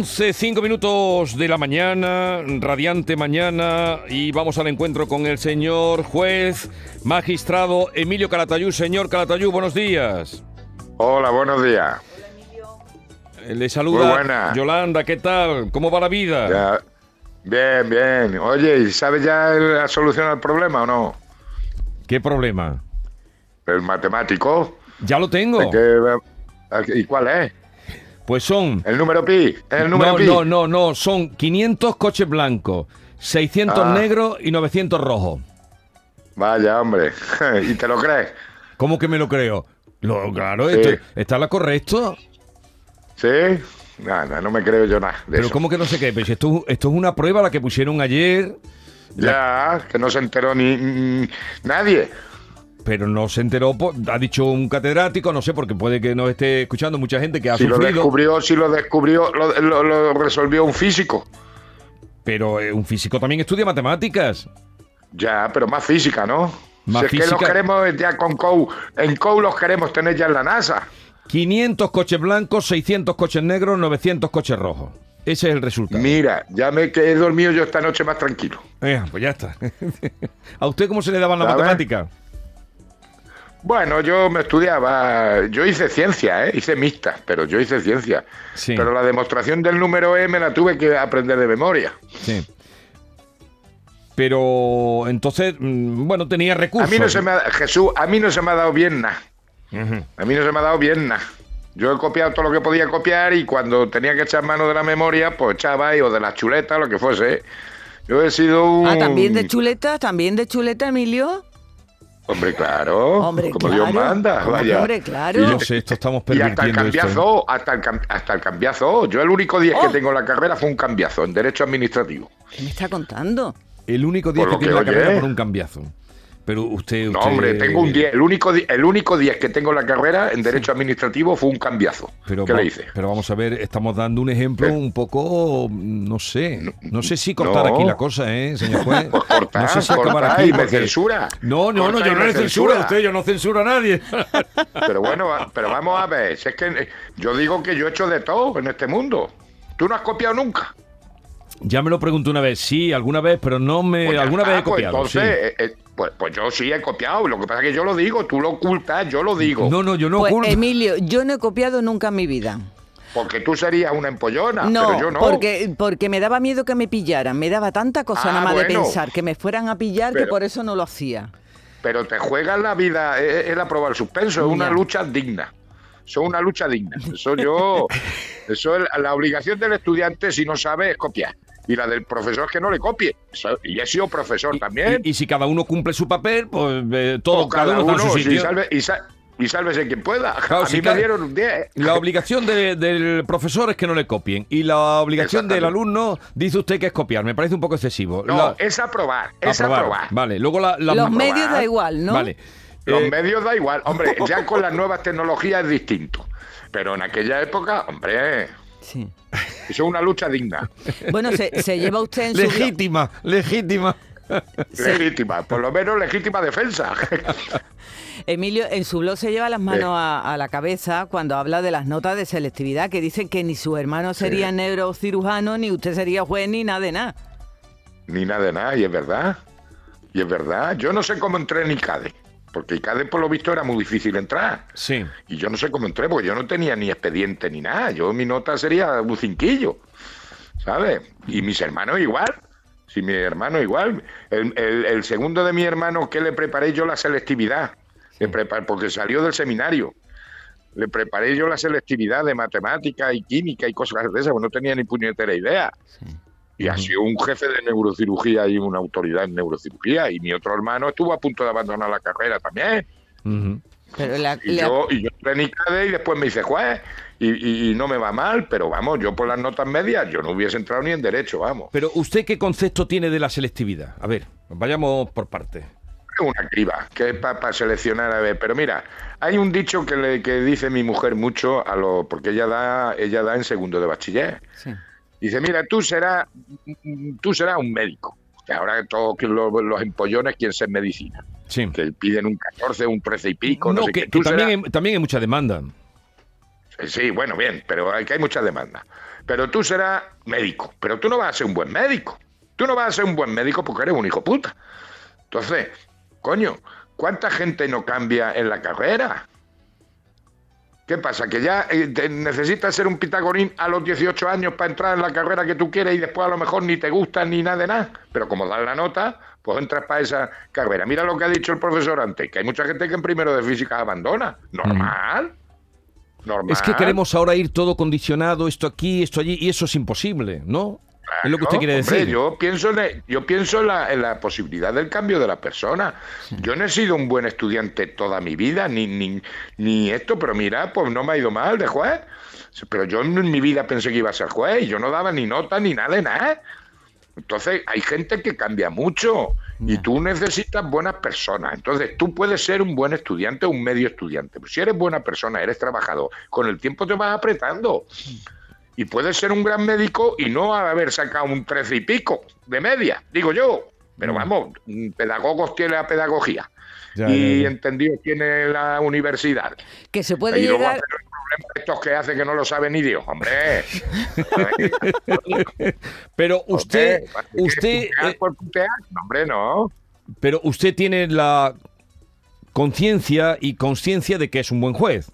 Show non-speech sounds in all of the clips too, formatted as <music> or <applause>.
11, 5 minutos de la mañana, radiante mañana, y vamos al encuentro con el señor juez magistrado Emilio Calatayú. Señor Calatayú, buenos días. Hola, buenos días. Eh, Le saluda. Yolanda, ¿qué tal? ¿Cómo va la vida? Ya. Bien, bien. Oye, ¿y sabes ya la solución al problema o no? ¿Qué problema? El matemático. Ya lo tengo. ¿De qué- ¿Y cuál es? Pues son... ¿El número pi? ¿El número No, pi? no, no, no, son 500 coches blancos, 600 Ah. negros y 900 rojos. Vaya, hombre. <laughs> ¿Y te lo crees? ¿Cómo que me lo creo? Lo, claro, Sí. esto- ¿está la correcto? ¿Sí? Nada, no me creo yo nada de Pero eso. ¿cómo que no qué? Pues esto, esto es una prueba la que pusieron ayer, Ya, que no se enteró ni, ni- nadie. Pero no se enteró, ha dicho un catedrático, no sé, porque puede que nos esté escuchando mucha gente que ha Si lo sufrido, descubrió, si lo descubrió, lo, lo- lo resolvió un físico. pero eh, un físico también estudia matemáticas. Ya, pero más física, ¿no? Más si es que física. los queremos ya con COU, en COU los queremos tener ya en la NASA. 500 coches blancos, 600 coches negros, 900 coches rojos. Ese es el resultado. Mira, ya me que he dormido yo esta noche más tranquilo. Eh, pues ya está. <laughs> ¿A usted cómo se le daban la ¿Sabes? Bueno, yo me estudiaba, yo hice ciencia, ¿eh? hice mixta, pero yo hice ciencia. Sí. Pero la demostración del número E me la tuve que aprender de memoria. Sí. Pero entonces, mm, bueno, tenía A recursos. mí no se me ha, Jesús, a mí no se me ha dado bien nada. A mí no se me ha dado bien nada. Yo he copiado todo lo que podía copiar y cuando tenía que echar mano de la memoria, pues echaba ahí, o de las chuletas, lo que fuese. Yo he sido un... Ah, también de chuleta, también de chuleta, Emilio. Hombre, claro. Hombre, como claro. Dios manda, Hombre, vaya. hombre, claro. Y no sé, esto estamos Y hasta el esto. cambiazo, hasta el, cam- hasta el cambiazo. Yo el único 10 Oh. que tengo en la carrera fue un cambiazo, en Derecho Administrativo. ¿Qué me está contando? El único día Por que lo tiene que la carrera por un cambiazo. Pero usted, No, hombre, tengo un 10. El único, el único 10 que tengo en la carrera en Derecho Administrativo fue un cambiazo. Pero, ¿Qué va- le hice? pero vamos a ver, estamos dando un ejemplo Eh. un poco, no sé, no sé si cortar no. aquí la cosa, ¿eh, señor juez? <laughs> Pues cortar, no sé si cortar aquí y me porque- censura. No, no, no, yo no le censuro a usted, yo no censuro a nadie. <laughs> Pero bueno, pero vamos a ver. Si es que eh, yo digo que yo he hecho de todo en este mundo. Tú no has copiado nunca. Ya me lo pregunté una vez, sí, alguna vez, pero no me, Pues alguna está, vez he pues copiado, entonces, sí. eh, eh, pues, pues yo sí he copiado. Lo que pasa es que yo lo digo, tú lo ocultas, yo lo digo. No, no, yo no pues, oculto. Emilio, yo no he copiado nunca en mi vida. Porque tú serías una empollona, no, pero yo no. Porque, porque me daba miedo que me pillaran. Me daba tanta cosa Ah, nada más de pensar que me fueran a pillar que por eso no lo hacía. Pero te juegas la vida, es, es la prueba del suspenso, es una lucha digna. Eso es una lucha digna. Eso yo, <laughs> eso es la obligación del estudiante si no sabe es copiar. Y la del profesor es que no le copie. Y he sido profesor también. Y, y si cada uno cumple su papel, pues eh, todo, O cada, uno está en su sitio. salve- y, sa- y sálvese quien pueda. Claro, a si mí cada- me dieron un 10. La obligación de- del profesor es que no le copien. Y la obligación del alumno, dice usted que es copiar. Me parece un poco excesivo. No, La- es aprobar, es aprobar. aprobar. Vale, luego la, la- Los aprobar. medios da igual, ¿no? Vale. Los Eh, medios da igual. Hombre, <laughs> ya con las nuevas tecnologías es distinto. Pero en aquella época, hombre, Sí. Eso es una lucha digna. Bueno, se, se lleva usted en su... blog- legítima, legítima. Legítima, por lo menos legítima defensa. Emilio, en su blog se lleva las manos a, a la cabeza cuando habla de las notas de selectividad, que dicen que ni su hermano sería neurocirujano, ni usted sería juez, ni nada de nada. Ni nada de nada, y es verdad. Y es verdad. Yo no sé cómo entré en ICADE, porque ICADE por lo visto era muy difícil entrar. Sí. Y yo no sé cómo entré, porque yo no tenía ni expediente ni nada. Yo mi nota sería un cinquillo, ¿sabes? Y mis hermanos igual. Si mi hermano igual. El, el- el segundo de mi hermano que le preparé yo la selectividad, le prepar- porque salió del seminario. Le preparé yo la selectividad de matemática y química y cosas de esas, porque no tenía ni puñetera idea. Y ha sido un jefe de neurocirugía y una autoridad en neurocirugía. Y mi otro hermano estuvo a punto de abandonar la carrera también. Pero la- Y la- yo, y yo entré en ICADE y después me hice juez. Y, y- y no me va mal, pero vamos, yo por las notas medias, yo no hubiese entrado ni en derecho, vamos. Pero usted qué concepto tiene de la selectividad? A ver, vayamos por partes. Es una criba, que es para seleccionar a ver. Pero mira, hay un dicho que, le, que dice mi mujer mucho, a lo, porque ella da, ella da en segundo de bachiller. sí. Dice, mira, tú serás, tú serás un médico. Que ahora todos los, los empollones quieren ser medicina. Sí. Que piden un 14, un 13 y pico, no, No, sé que, qué. que Tú también, serás- hay, también hay mucha demanda. Sí, bueno, bien, pero hay que hay mucha demanda. pero tú serás médico, pero tú no vas a ser un buen médico. Tú no vas a ser un buen médico porque eres un hijo puta. Entonces, coño, ¿cuánta gente no cambia en la carrera? ¿Qué pasa? ¿Que ya eh, necesitas ser un pitagorín a los 18 años para entrar en la carrera que tú quieres y después a lo mejor ni te gusta ni nada de nada? Pero como das la nota, pues entras para esa carrera. Mira lo que ha dicho el profesor antes, que hay mucha gente que en primero de física abandona. Normal. Normal. Es que queremos ahora ir todo condicionado, esto aquí, esto allí, y eso es imposible, ¿no? Es lo que usted quiere decir. Yo pienso, en, yo pienso en la, posibilidad del cambio de la persona. Yo no he sido un buen estudiante toda mi vida, ni, ni, ni esto, pero mira, pues no me ha ido mal de juez. Pero yo en mi vida pensé que iba a ser juez y yo no daba ni nota ni nada de nada. Entonces hay gente que cambia mucho y tú necesitas buenas personas. Entonces tú puedes ser un buen estudiante o un medio estudiante. Pero si eres buena persona, eres trabajador, con el tiempo te vas apretando y puede ser un gran médico y no haber sacado un trece y pico de media, digo yo. Pero mm. vamos, pedagogos tiene la pedagogía y entendido tiene la universidad. Que se puede y llegar... estos que hace que no lo sabe ni Dios, hombre. <laughs> pero usted, usted, eh, hombre, no. Pero usted tiene la conciencia y conciencia de que es un buen juez.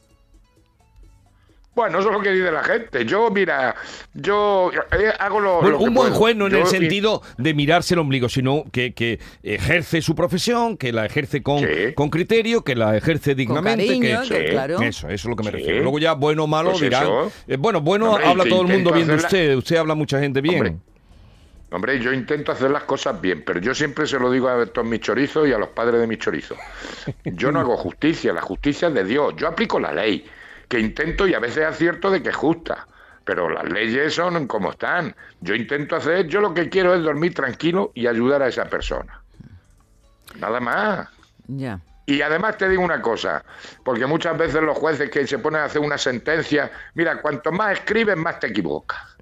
Bueno, eso es lo que dice la gente. Yo, mira, yo eh, hago lo, bueno, Un buen juez no en el sentido de mirarse el ombligo, sino que, ejerce su profesión, que la ejerce con, con criterio, que la ejerce dignamente. que, claro. Eso, eso es lo que me refiero. Luego ya, bueno o malo, pues dirán. Eh, bueno, bueno, habla todo el mundo bien de usted. Usted habla mucha gente bien. Hombre. yo intento hacer las cosas bien, pero yo siempre se lo digo a todos mis chorizos y a los padres de mis chorizos. Yo no hago justicia, la justicia es de Dios. Yo aplico la ley que intento y a veces acierto de que es justa. Pero las leyes son como están. Yo intento hacer, yo lo que quiero es dormir tranquilo y ayudar a esa persona. Nada más. Ya. Y además te digo una cosa, porque muchas veces los jueces que se ponen a hacer una sentencia, mira, cuanto más escribes, más te equivocas.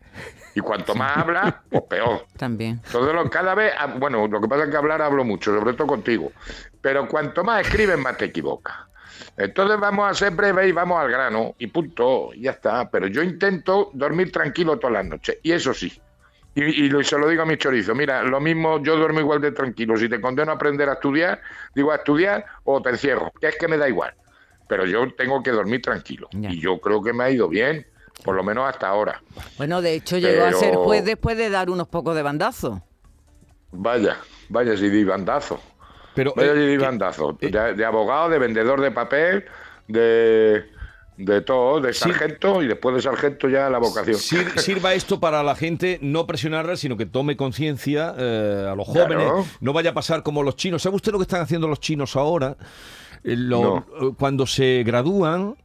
Y cuanto más <laughs> hablas, pues peor. También. Todo cada vez, ah, bueno, lo que pasa es que hablar hablo mucho, sobre todo contigo. Pero cuanto más escribes, más te equivocas. Entonces vamos a ser breves y vamos al grano y punto, ya está. Pero yo intento dormir tranquilo todas las noches y eso sí. Y, se lo digo a mi chorizo, mira, lo mismo yo duermo igual de tranquilo. Si te condeno a aprender a estudiar, digo a estudiar o te encierro, que es que me da igual. Pero yo tengo que dormir tranquilo. Y yo creo que me ha ido bien, por lo menos hasta ahora. Bueno, de hecho llegó a ser juez después de dar unos pocos de bandazo. Vaya, vaya si di bandazo. Pero, eh, eh, de, abogado, de vendedor de papel, de, de todo, de sargento y después de sargento ya la vocación. <laughs> sirva esto para la gente no presionarla, sino que tome conciencia eh, a los jóvenes. No vaya a pasar como los chinos. ¿Sabe usted lo que están haciendo los chinos ahora? Cuando se gradúan,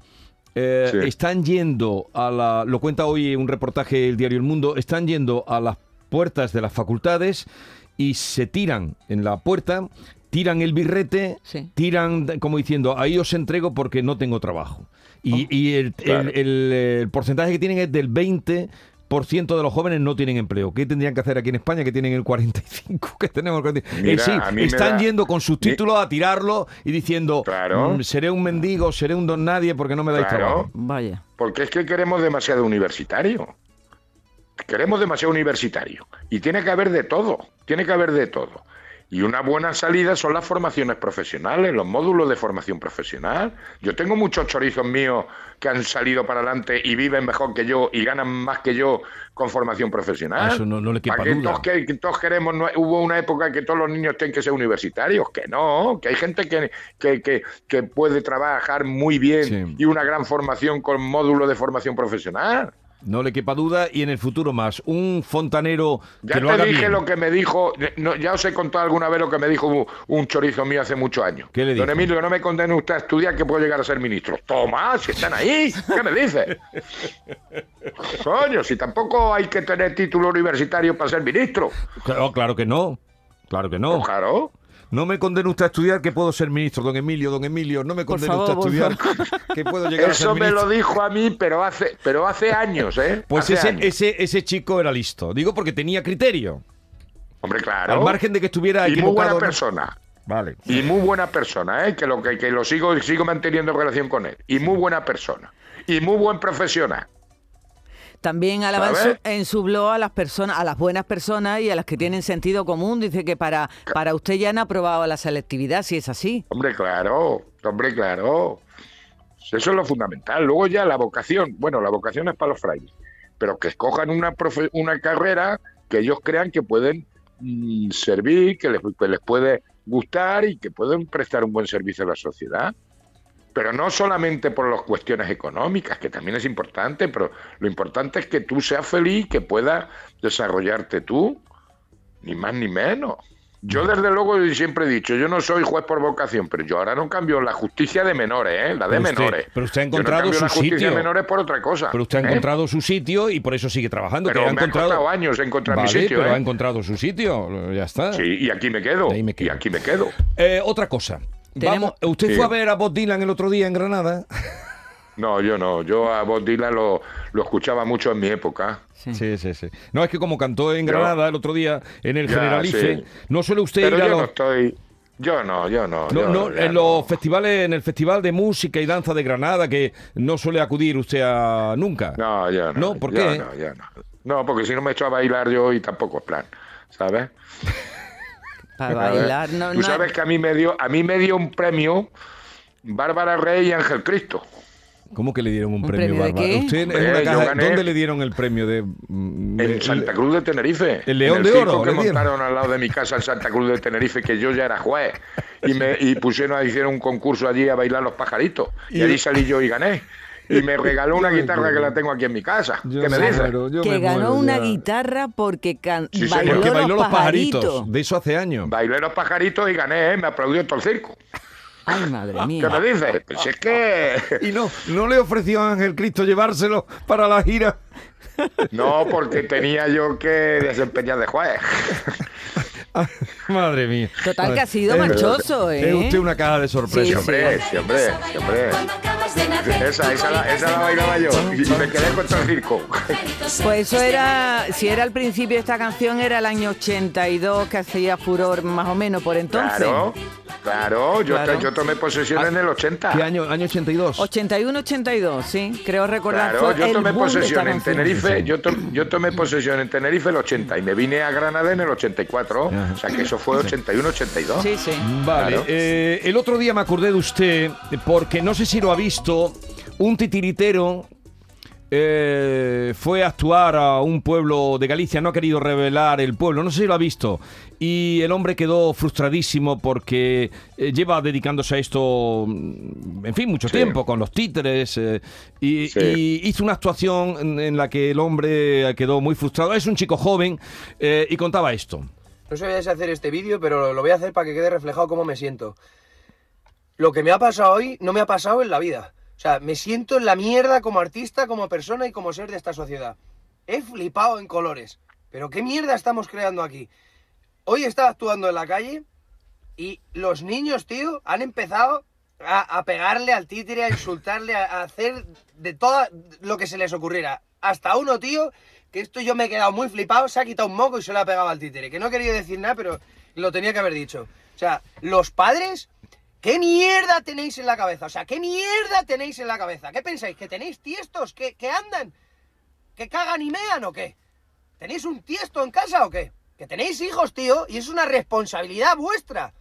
están yendo a la. Lo cuenta hoy un reportaje el diario El Mundo. Están yendo a las puertas de las facultades y se tiran en la puerta tiran el birrete, tiran como diciendo, ahí os entrego porque no tengo trabajo. Y, oh, el, porcentaje que tienen es del 20 de los jóvenes no tienen empleo. ¿Qué tendrían que hacer aquí en España que tienen el 45 que tenemos? sí, están yendo con sus títulos a tirarlo y diciendo, mm, seré un mendigo, seré un don nadie porque no me dais trabajo. Vaya. Porque es que queremos demasiado universitario. Queremos demasiado universitario. Y tiene que haber de todo. Tiene que haber de todo. Y una buena salida son las formaciones profesionales, los módulos de formación profesional. Yo tengo muchos chorizos míos que han salido para adelante y viven mejor que yo y ganan más que yo con formación profesional. Eso no, le quepa duda. Que, todos queremos, hubo una época en que todos los niños tienen que ser universitarios, que no, que hay gente que, que, que, puede trabajar muy bien y una gran formación con módulo de formación profesional. No le quepa duda y en el futuro más. Un fontanero ya te dije lo que me dijo, ya os he contado alguna vez lo que me dijo un, chorizo mío hace muchos años. ¿Qué le Don Emilio, no me condene usted a estudiar que puedo llegar a ser ministro. Toma, si están ahí, ¿qué me dice? <laughs> Coño, si tampoco hay que tener título universitario para ser ministro. Claro, claro que no. Claro que no. Pues claro. No me condene usted a estudiar que puedo ser ministro, don Emilio, don Emilio. No me condene usted a estudiar que puedo llegar a ser ministro. Eso me lo dijo a mí, pero hace, pero hace años, ¿eh? Pues ese, ese, ese chico era listo. Digo porque tenía criterio. Hombre, claro. Al margen de que estuviera y muy buena persona. Vale. Y muy buena persona, ¿eh? que lo que, que lo sigo sigo manteniendo relación con él. Y muy buena persona. Y muy buen profesional. También alaba en su, blog a las personas, a las buenas personas y a las que tienen sentido común. Dice que para, para usted ya han aprobado la selectividad, si es así. Hombre, claro, hombre, claro. Eso es lo fundamental. Luego ya la vocación, bueno, la vocación es para los frailes, pero que escojan una, una carrera que ellos crean que pueden mm, servir, que les, que les puede gustar y que pueden prestar un buen servicio a la sociedad pero no solamente por las cuestiones económicas, que también es importante, pero lo importante es que tú seas feliz, que puedas desarrollarte tú, ni más ni menos. Yo desde luego siempre he dicho, yo no soy juez por vocación, pero yo ahora no cambio la justicia de menores, ¿eh? la de menores. Pero usted ha encontrado yo no su la justicia sitio. de menores por otra cosa. Pero usted ha ¿eh? encontrado su sitio y por eso sigue trabajando. Pero ha me encontrado... ha años encontrar mi sitio. Pero ha ¿eh? encontrado su sitio, ya está. Sí, y aquí me quedo. Y aquí me quedo. otra cosa. ¿Usted fue a ver a Bob Dylan el otro día en Granada? <laughs> No, yo no. Yo a Bob Dylan lo, escuchaba mucho en mi época. Sí. sí, sí, No, es que como cantó en Granada el otro día en el Generalife, no suele usted ir a yo no estoy... Yo no, yo no. no, en los festivales, en el Festival de Música y Danza de Granada, que no suele acudir usted a nunca. No, yo no. ¿No? ¿Por qué? No, yo no. No, porque si no me echo a bailar yo y tampoco es plan, ¿sabes? <laughs> Para bailar, no, Tú sabes que a mí me dio, a mí me dio un premio Bárbara Rey y Ángel Cristo. ¿Cómo que le dieron un, premio, Bárbara? ¿Usted ¿Dónde le dieron el premio de, En Santa Cruz de Tenerife. El León de Oro. que montaron al lado de mi casa en Santa Cruz de Tenerife, que yo ya era juez. Y me y pusieron, hicieron un concurso allí a bailar los pajaritos. Y, y allí salí yo y gané y me regaló una <laughs> guitarra que la tengo aquí en mi casa. ¿Qué me dice? que ganó una guitarra porque, bailó, los, pajaritos. De eso hace años. Bailé los pajaritos y gané, ¿eh? me aplaudió todo el circo. Ay, madre mía. ¿Qué me dices? Pues es que... <laughs> Y no, no le ofreció a Ángel Cristo llevárselo para la gira. No, porque tenía yo que desempeñar de juez. <laughs> <laughs> Madre mía. Total que ha sido manchoso, ¿eh? Es usted una caja de sorpresas. Sí, hombre, sí, hombre, hombre. Esa, esa, la, esa la bailaba yo y me quedé con todo el circo. <laughs> Pues eso era, si era al principio de esta canción, era el año 82 que hacía furor más o menos por entonces. Claro. Claro, yo, yo tomé posesión en el 80. ¿Qué año? ¿Año 82? 81-82, sí, creo recordar. Claro, yo tomé posesión en Tenerife, yo, yo, tomé posesión en Tenerife el 80 y me vine a Granada en el 84, o sea que eso fue 81-82. Sí, sí. Vale, eh, el otro día me acordé de usted porque no sé si lo ha visto, un titiritero eh, fue a actuar a un pueblo de Galicia, no ha querido revelar el pueblo, no sé si lo ha visto, y el hombre quedó frustradísimo porque eh, lleva dedicándose a esto, mm, en fin, mucho tiempo, con los títeres, eh, y, hizo una actuación en, la que el hombre quedó muy frustrado. Es un chico joven y contaba esto. No sabía si hacer este vídeo, pero lo voy a hacer para que quede reflejado cómo me siento. Lo que me ha pasado hoy no me ha pasado en la vida. O sea, me siento en la mierda como artista, como persona y como ser de esta sociedad. He flipado en colores. Pero qué mierda estamos creando aquí. Hoy estaba actuando en la calle y los niños, tío, han empezado a, pegarle al títere, a insultarle, a, hacer de todo lo que se les ocurriera. Hasta uno, tío, que esto yo me he quedado muy flipado, se ha quitado un moco y se lo ha pegado al títere. Que no quería decir nada, pero lo tenía que haber dicho. O sea, los padres ¿Qué mierda tenéis en la cabeza? O sea, ¿qué mierda tenéis en la cabeza? ¿Qué pensáis? ¿Que tenéis tiestos? ¿Que, andan? ¿Que cagan y mean o qué? ¿Tenéis un tiesto en casa o qué? Que tenéis hijos, tío, y es una responsabilidad vuestra.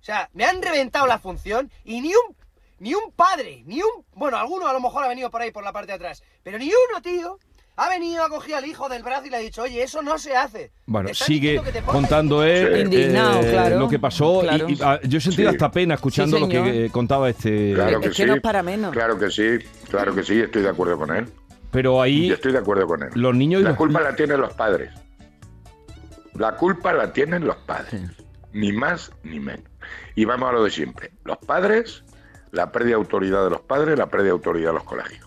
O sea, me han reventado la función y ni un, ni un padre, ni un... Bueno, alguno a lo mejor ha venido por ahí por la parte de atrás, pero ni uno, tío, ha venido a coger al hijo del brazo y le ha dicho, oye, eso no se hace. Bueno, sigue contando él eh, lo que pasó. Y, ah, yo he sentido hasta pena escuchando lo que eh, contaba este. Claro que, sí. no es para menos. Claro que sí, claro que sí, estoy de acuerdo con él. Pero ahí. Yo estoy de acuerdo con él. Los niños. La culpa la tienen los padres. La culpa la tienen los padres. Ni más ni menos. Y vamos a lo de siempre. Los padres, la pérdida de autoridad de los padres, la pérdida de autoridad de los colegios.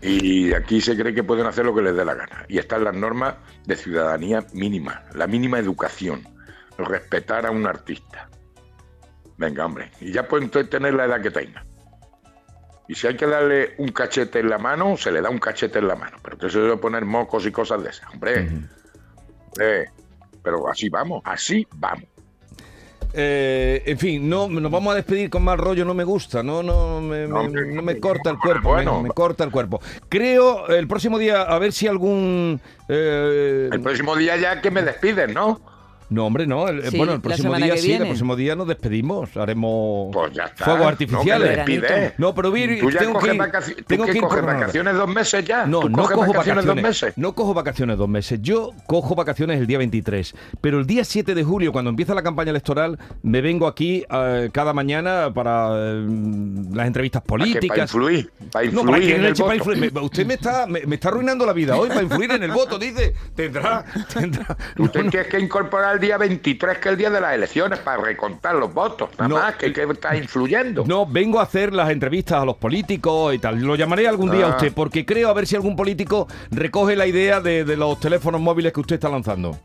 Y aquí se cree que pueden hacer lo que les dé la gana. Y están las normas de ciudadanía mínima, la mínima educación, respetar a un artista. Venga, hombre, y ya pueden tener la edad que tenga. Y si hay que darle un cachete en la mano, se le da un cachete en la mano. Pero que se debe poner mocos y cosas de esas, hombre. pero así vamos, así vamos. Eh, en fin, no nos vamos a despedir con mal rollo, no me gusta, no, no, me, No, me- no corta el cuerpo, bueno. me, me corta el cuerpo. Creo el próximo día a ver si algún eh, El próximo día ya que me despiden, ¿no? No hombre no, el- Sí, bueno el próximo día sí, el próximo día nos despedimos, haremos Pues ya está. fuegos No, artificiales. No, pero Vir, Tú ya tengo que coges ir- vacaciones. tengo ¿Tú que qué ir coges por Granada. vacaciones dos meses ya? No, ¿Tú no coges cojo vacaciones vacaciones. dos meses? No cojo vacaciones dos meses. Yo cojo vacaciones el día 23. Pero el día 7 de julio, cuando empieza la campaña electoral, me vengo aquí eh, cada mañana para eh, las entrevistas ¿Para políticas. Para influir. Para No, influir para que en el para voto. influir. Me- usted me está, me, me está arruinando la vida hoy para influir en el voto, dice. Tendrá, tendrá. Tú te tienes que incorporar el día 23, que es el día de las elecciones, para recontar los votos. Nada No. más que, que está influyendo. No, vengo a hacer las entrevistas a los políticos y tal. Lo llamaré algún día a Ah. usted, porque creo a ver si algún político recoge la idea de, de los teléfonos móviles que usted está lanzando.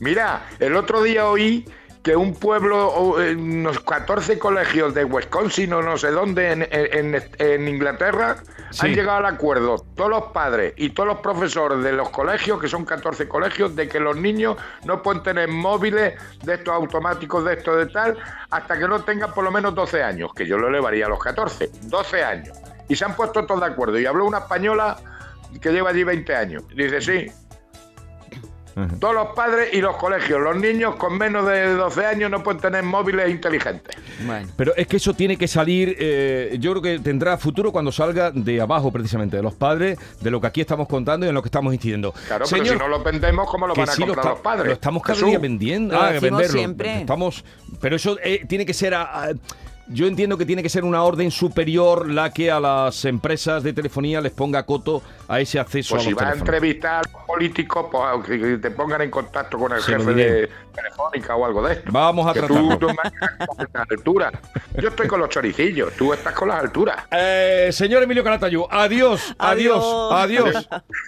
Mira, el otro día oí que un pueblo, unos 14 colegios de Wisconsin o no sé dónde en, en- en Inglaterra Sí. han llegado al acuerdo, todos los padres y todos los profesores de los colegios, que son 14 colegios, de que los niños no pueden tener móviles de estos automáticos, de estos de tal, hasta que no tengan por lo menos 12 años, que yo lo elevaría a los 14, 12 años. Y se han puesto todos de acuerdo. Y habló una española que lleva allí 20 años. Dice, sí, todos los padres y los colegios. Los niños con menos de 12 años no pueden tener móviles inteligentes. Bueno. Pero es que eso tiene que salir, eh, yo creo que tendrá futuro cuando salga de abajo, precisamente, de los padres, de lo que aquí estamos contando y en lo que estamos incidiendo. Claro, Señor, pero si no lo vendemos, ¿cómo lo van a sí comprar los padres? Lo estamos cada Jesús. día vendiendo. Lo ah, venderlo. siempre. Estamos, pero eso eh, tiene que ser. a- a- yo entiendo que tiene que ser una orden superior la que a las empresas de telefonía les ponga coto a ese acceso Pues a si los vas a teléfonos. entrevistar a los políticos, pues que te pongan en contacto con el Se jefe de Telefónica o algo de esto. Vamos a que tratarlo. tú. Yo estoy con los choricillos, tú estás con las alturas. Eh, señor Emilio Calatayud, adiós, adiós, Adiós. adiós. <laughs>